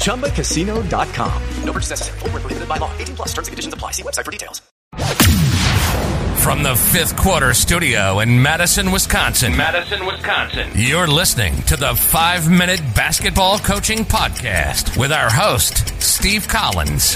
ChumbaCasino.com. No purchase necessary. Full prohibited by law. 18 plus terms and conditions apply. See website for details. From the fifth quarter studio in Madison, Wisconsin. Madison, Wisconsin. You're listening to the five minute basketball coaching podcast with our host, Steve Collins.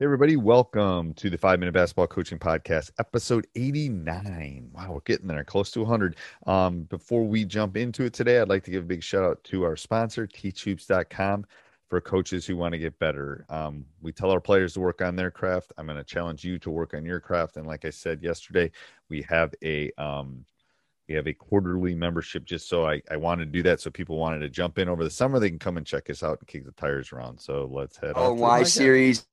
Hey, everybody, welcome to the Five Minute Basketball Coaching Podcast, episode 89. Wow, we're getting there, close to 100. Um, before we jump into it today, I'd like to give a big shout out to our sponsor, teachhoops.com, for coaches who want to get better. Um, we tell our players to work on their craft. I'm going to challenge you to work on your craft. And like I said yesterday, we have a um, we have a quarterly membership just so I, I wanted to do that so people wanted to jump in over the summer they can come and check us out and kick the tires around. So let's head on y series.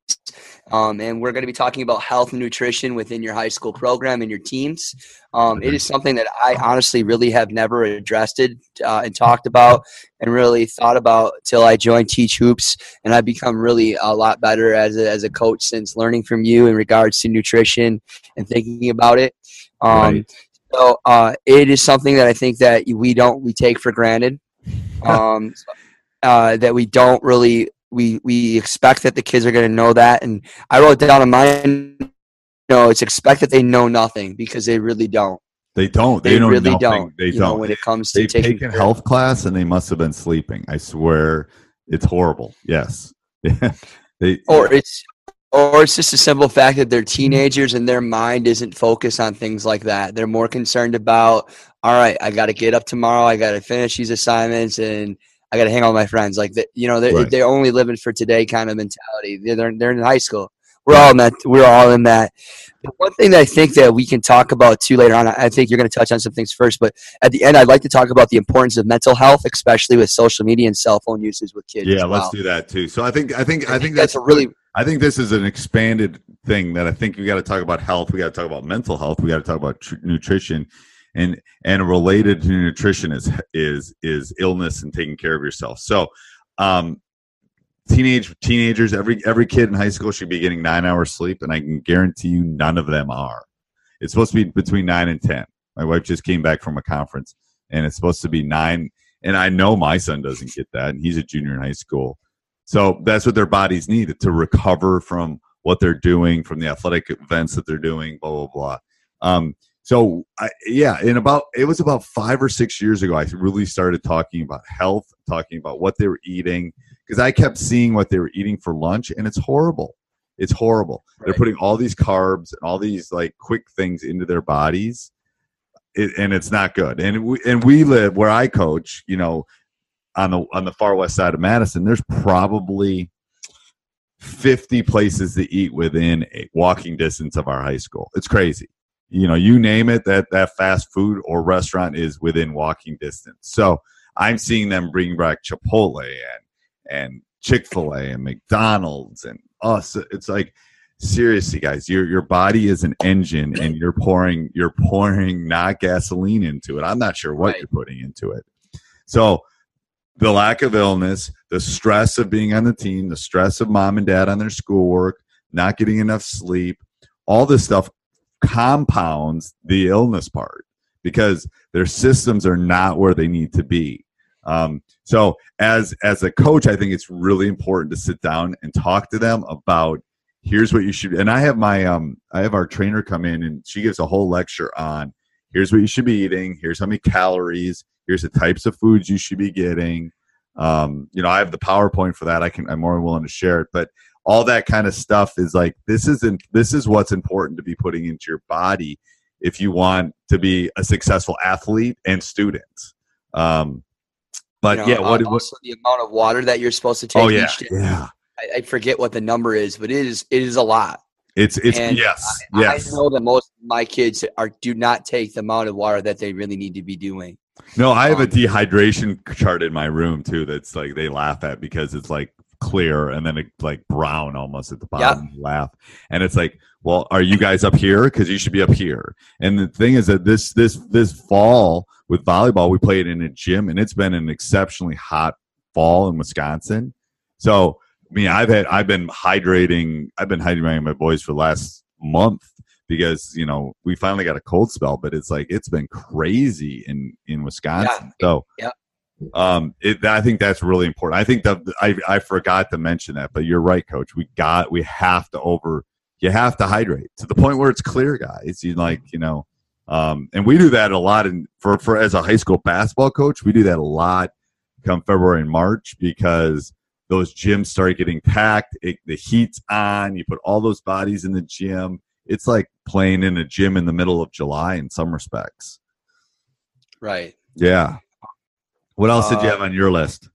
Um, and we're going to be talking about health and nutrition within your high school program and your teams. Um, it is something that i honestly really have never addressed it uh, and talked about and really thought about till i joined teach hoops and i've become really a lot better as a, as a coach since learning from you in regards to nutrition and thinking about it. Um, right. So uh, it is something that I think that we don't we take for granted. Um, uh, that we don't really we we expect that the kids are going to know that, and I wrote down in mine. You know, it's expected they know nothing because they really don't. They don't. They, they don't really nothing. don't. They don't. Know, when it comes to They've taking taken health class and they must have been sleeping. I swear, it's horrible. Yes. they, or it's or it's just a simple fact that they're teenagers and their mind isn't focused on things like that. They're more concerned about, all right, I got to get up tomorrow, I got to finish these assignments, and I got to hang out with my friends. Like, you know, they're, right. they're only living for today kind of mentality. They're, they're in high school. We're all in that. We're all in that. But one thing that I think that we can talk about too later on. I think you're going to touch on some things first, but at the end, I'd like to talk about the importance of mental health, especially with social media and cell phone usage with kids. Yeah, well. let's do that too. So I think I think I, I think, think that's, that's a really I think this is an expanded thing that I think we got to talk about health. We got to talk about mental health. We got to talk about tr- nutrition, and and related to nutrition is is is illness and taking care of yourself. So, um, teenage teenagers, every every kid in high school should be getting nine hours sleep, and I can guarantee you none of them are. It's supposed to be between nine and ten. My wife just came back from a conference, and it's supposed to be nine. And I know my son doesn't get that, and he's a junior in high school. So that's what their bodies need to recover from what they're doing, from the athletic events that they're doing, blah blah blah. Um, so I, yeah, in about it was about five or six years ago, I really started talking about health, talking about what they were eating, because I kept seeing what they were eating for lunch, and it's horrible. It's horrible. Right. They're putting all these carbs and all these like quick things into their bodies, it, and it's not good. And we and we live where I coach. You know, on the on the far west side of Madison, there's probably 50 places to eat within a walking distance of our high school. It's crazy. You know, you name it, that that fast food or restaurant is within walking distance. So I'm seeing them bring back Chipotle and and Chick Fil A and McDonald's and us. It's like seriously, guys, your your body is an engine, and you're pouring you're pouring not gasoline into it. I'm not sure what Right. you're putting into it. So the lack of illness, the stress of being on the team, the stress of mom and dad on their schoolwork, not getting enough sleep, all this stuff compounds the illness part because their systems are not where they need to be. Um, so as as a coach, I think it's really important to sit down and talk to them about here's what you should. And I have my um I have our trainer come in and she gives a whole lecture on here's what you should be eating, here's how many calories, here's the types of foods you should be getting. Um, you know, I have the PowerPoint for that. I can I'm more than willing to share it, but all that kind of stuff is like this isn't this is what's important to be putting into your body if you want to be a successful athlete and student. Um, but You know, yeah, what, uh, what the amount of water that you're supposed to take oh yeah, each day. yeah. I, I forget what the number is, but it is it is a lot. It's it's And yes, I yes. know that most of my kids are do not take the amount of water that they really need to be doing. No, I have a Um, dehydration chart in my room too. That's like they laugh at because it's like clear and then it's like brown almost at the bottom. Laugh, and it's like, well, are you guys up here? Because you should be up here. And the thing is that this this this fall with volleyball, we played in a gym, and it's been an exceptionally hot fall in Wisconsin. So, I mean, I've had I've been hydrating. I've been hydrating my boys for the last month because you know we finally got a cold spell, but it's like it's been crazy in in Wisconsin. So, yeah. um, it, I think that's really important. I think that I I forgot to mention that, but you're right, Coach. We got we have to over. You have to hydrate to the point where it's clear, guys. You like you know, um, and we do that a lot. And for for as a high school basketball coach, we do that a lot come February and March because those gyms start getting packed. It, the heat's on. You put all those bodies in the gym. It's like playing in a gym in the middle of July in some respects. Right. Yeah. What else did you Uh, have on your list?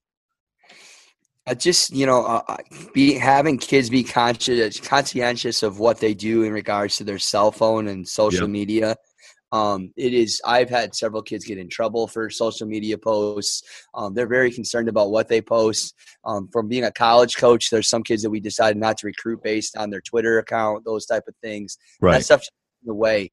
I just you know uh, uh, be having kids be conscious conscientious of what they do in regards to their cell phone and social Yep. media. Um, it is. I've had several kids get in trouble for social media posts. Um, they're very concerned about what they post. Um, from being a college coach, there's some kids that we decided not to recruit based on their Twitter account, those type of things. Right. That stuff in the way.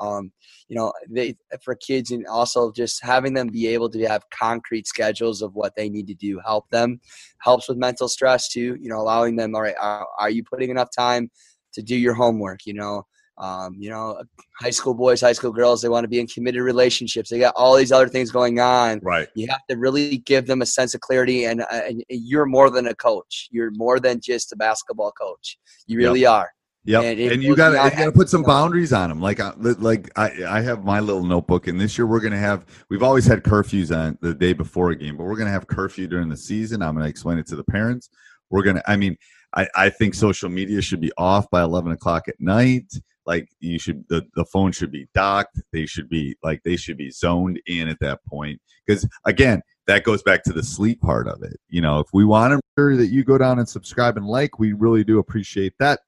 Um, you know, they for kids and also just having them be able to have concrete schedules of what they need to do help them helps with mental stress too. You know, allowing them, all right, are, are you putting enough time to do your homework? You know, um, you know, high school boys, high school girls, they want to be in committed relationships. They got all these other things going on. Right. You have to really give them a sense of clarity, and, uh, and you're more than a coach. You're more than just a basketball coach. You Yep. really are. Yep. And And, you got to you got to put some boundaries on them. Like, I- like I, I have my little notebook, and this year we're going to have. We've always had curfews on the day before a game, but we're going to have curfew during the season. I'm going to explain it to the parents. We're going to. I mean, I, I think social media should be off by 11 o'clock at night. Like you should, the, the phone should be docked. They should be like they should be zoned in at that point. Because again, that goes back to the sleep part of it. You know, if we want to make sure that you go down and subscribe and like, we really do appreciate that.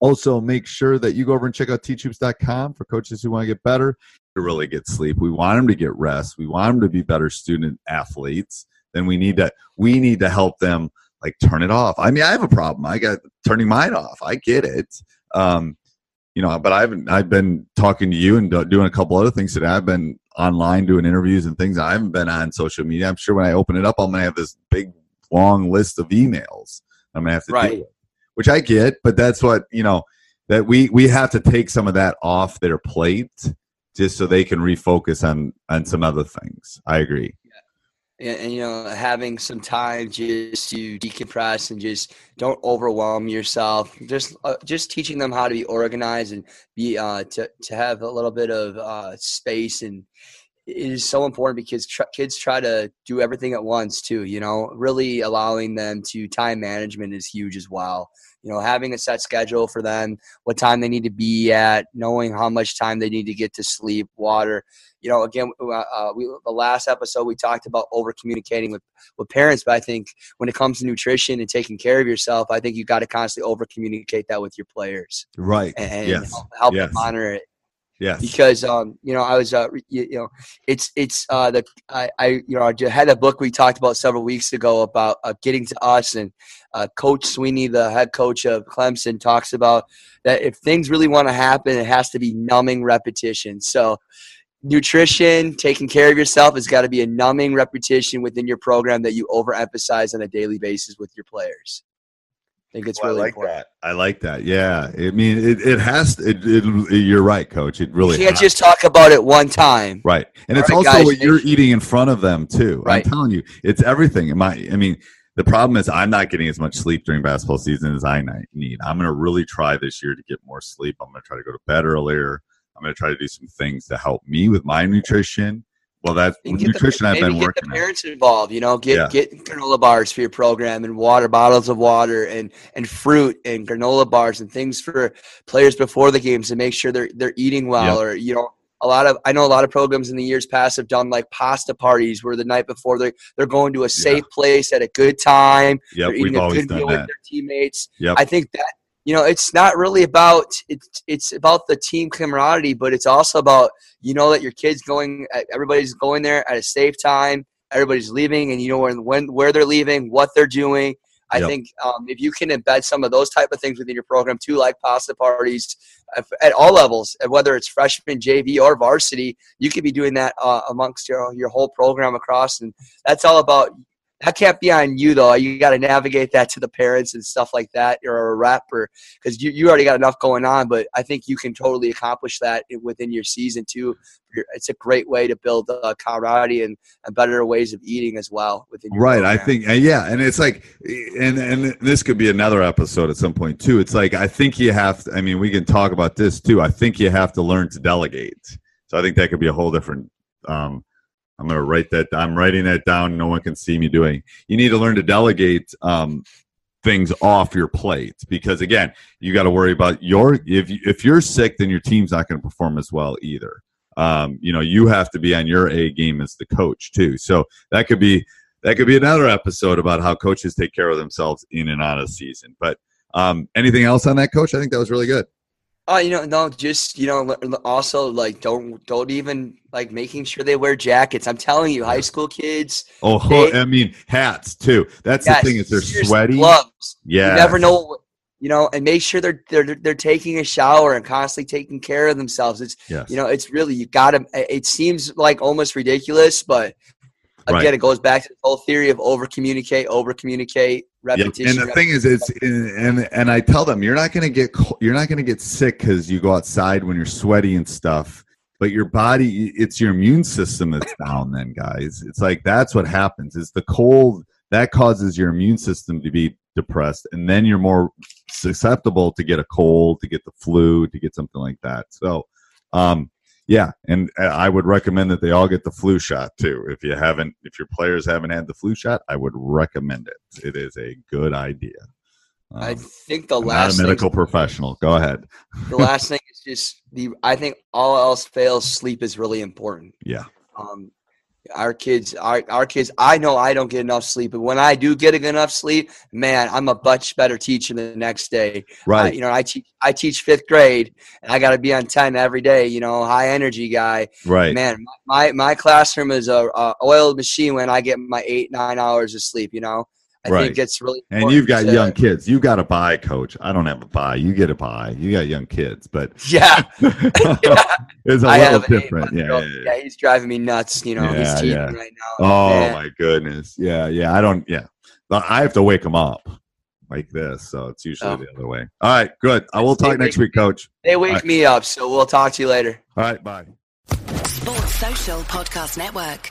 Also, make sure that you go over and check out teachhoops.com for coaches who want to get better to really get sleep. We want them to get rest. We want them to be better student athletes. Then we need to we need to help them like turn it off. I mean, I have a problem. I got turning mine off. I get it. Um, you know, but I've I've been talking to you and doing a couple other things today. I've been online doing interviews and things. I haven't been on social media. I'm sure when I open it up, I'm gonna have this big long list of emails. I'm gonna have to Right. deal with, which I get. But that's what you know that we we have to take some of that off their plate just so they can refocus on on some other things. I agree. And, and you know having some time just to decompress and just don't overwhelm yourself just uh, just teaching them how to be organized and be uh to, to have a little bit of uh space and is so important because tr- kids try to do everything at once too you know really allowing them to time management is huge as well you know having a set schedule for them what time they need to be at knowing how much time they need to get to sleep water you know again uh, uh, we, the last episode we talked about over communicating with with parents but i think when it comes to nutrition and taking care of yourself i think you got to constantly over communicate that with your players Right. and yes. help, help Yes. them monitor it Yes. because um, you know I was uh, you, you know it's it's uh, the I, I you know I had a book we talked about several weeks ago about uh, getting to us and uh, Coach Swinney, the head coach of Clemson, talks about that if things really want to happen, it has to be numbing repetition. So nutrition, taking care of yourself has got to be a numbing repetition within your program that you overemphasize on a daily basis with your players. I think it's Well, really I like important. that. I like that. Yeah. I mean, it, it has. It, it, You're right, Coach. It really. You can't has. just talk about it one time. Right. And it's All right, also guys, what you're eating in front of them too. Right. I'm telling you, it's everything. I I mean, the problem is I'm not getting as much sleep during basketball season as I need. I'm going to really try this year to get more sleep. I'm going to try to go to bed earlier. I'm going to try to do some things to help me with my nutrition. Well, And get the- nutrition I've been get working the on. parents involved. You know, get Yeah. get granola bars for your program and water bottles of water and and fruit and granola bars and things for players before the games to make sure they're they're eating well. Yep. Or you know, a lot of I know a lot of programs in the years past have done like pasta parties where the night before they they're going to a safe place at a good time. Yeah, we've always good done that. with their teammates. Yep. I think that you know it's not really about it's it's about the team camaraderie, but it's also about you know that your kids going everybody's going there at a safe time. Everybody's leaving, and you know when when where they're leaving, what they're doing. I Yep. think um, if you can embed some of those type of things within your program too, like pasta parties at, at all levels, whether it's freshman, JV, or varsity, you could be doing that uh, amongst your your whole program across, and that's all about. That can't be on you though. You got to navigate that to the parents and stuff like that, or a rep, or because you, you already got enough going on. But I think you can totally accomplish that within your season too. It's a great way to build uh, camaraderie and, and better ways of eating as well within your Right, I think, yeah, and it's like, and and this could be another episode at some point too. It's like I think you have. To, I mean, we can talk about this too. I think you have to learn to delegate. So I think that could be a whole different. Um, I'm going to write that. I'm writing that down. No one can see me doing. You need to learn to delegate um, things off your plate because again, you got to worry about your if you, if you're sick, then your team's not going to perform as well either. Um, you know, you have to be on your A game as the coach too. So that could be that could be another episode about how coaches take care of themselves in and out of season. But um, anything else on that, coach? I think that was really good. Oh, you know, no, just you know, also like don't don't even like making sure they wear jackets. I'm telling you, high school kids, Oh, They- I mean hats too. That's yes, the thing is they're sweaty. Gloves. Yeah, You never know, you know, and make sure they're they're they're taking a shower and constantly taking care of themselves. It's Yes. you know, it's really you got to. It seems like almost ridiculous, but again, Right. it goes back to the whole theory of over communicate, over communicate, Yep. And the thing is, it's and and I tell them you're not going to get you're not going to get sick because you go outside when you're sweaty and stuff. But your body, it's your immune system that's down. Then, guys, it's like that's what happens. Is the cold that causes your immune system to be depressed, and then you're more susceptible to get a cold, to get the flu, to get something like that. So, um, yeah, and uh, I would recommend that they all get the flu shot too. If you haven't, if your players haven't had the flu shot, I would recommend it. It is a good idea. Um, I think the I'm last medical professional. Go ahead. the last thing is just the i think all else fails sleep is really important Yeah, um our kids our, our kids i know i don't get enough sleep but when i do get enough sleep man i'm a much better teacher the next day I- right. you know i teach i teach fifth grade and i got to be on 10 every day you know high energy guy right. man my my classroom is a, a oiled machine when i get my eight nine hours of sleep you know i Right. think it's really and you've got to- young kids. You got a buy, coach. I don't have a buy. You get a buy. You got young kids, but yeah it's a I little different. eight-month Yeah, yeah, yeah. he's driving me nuts. You know, Yeah, he's teething yeah. right now. Oh Man. my goodness. Yeah, yeah. I don't. Yeah, But I have to wake them up like this, so it's usually Oh. the other way. All right, good. I will They talk next wake week, coach. They wake All right. me up, so we'll talk to you later. All right, bye. Sports Social Podcast Network.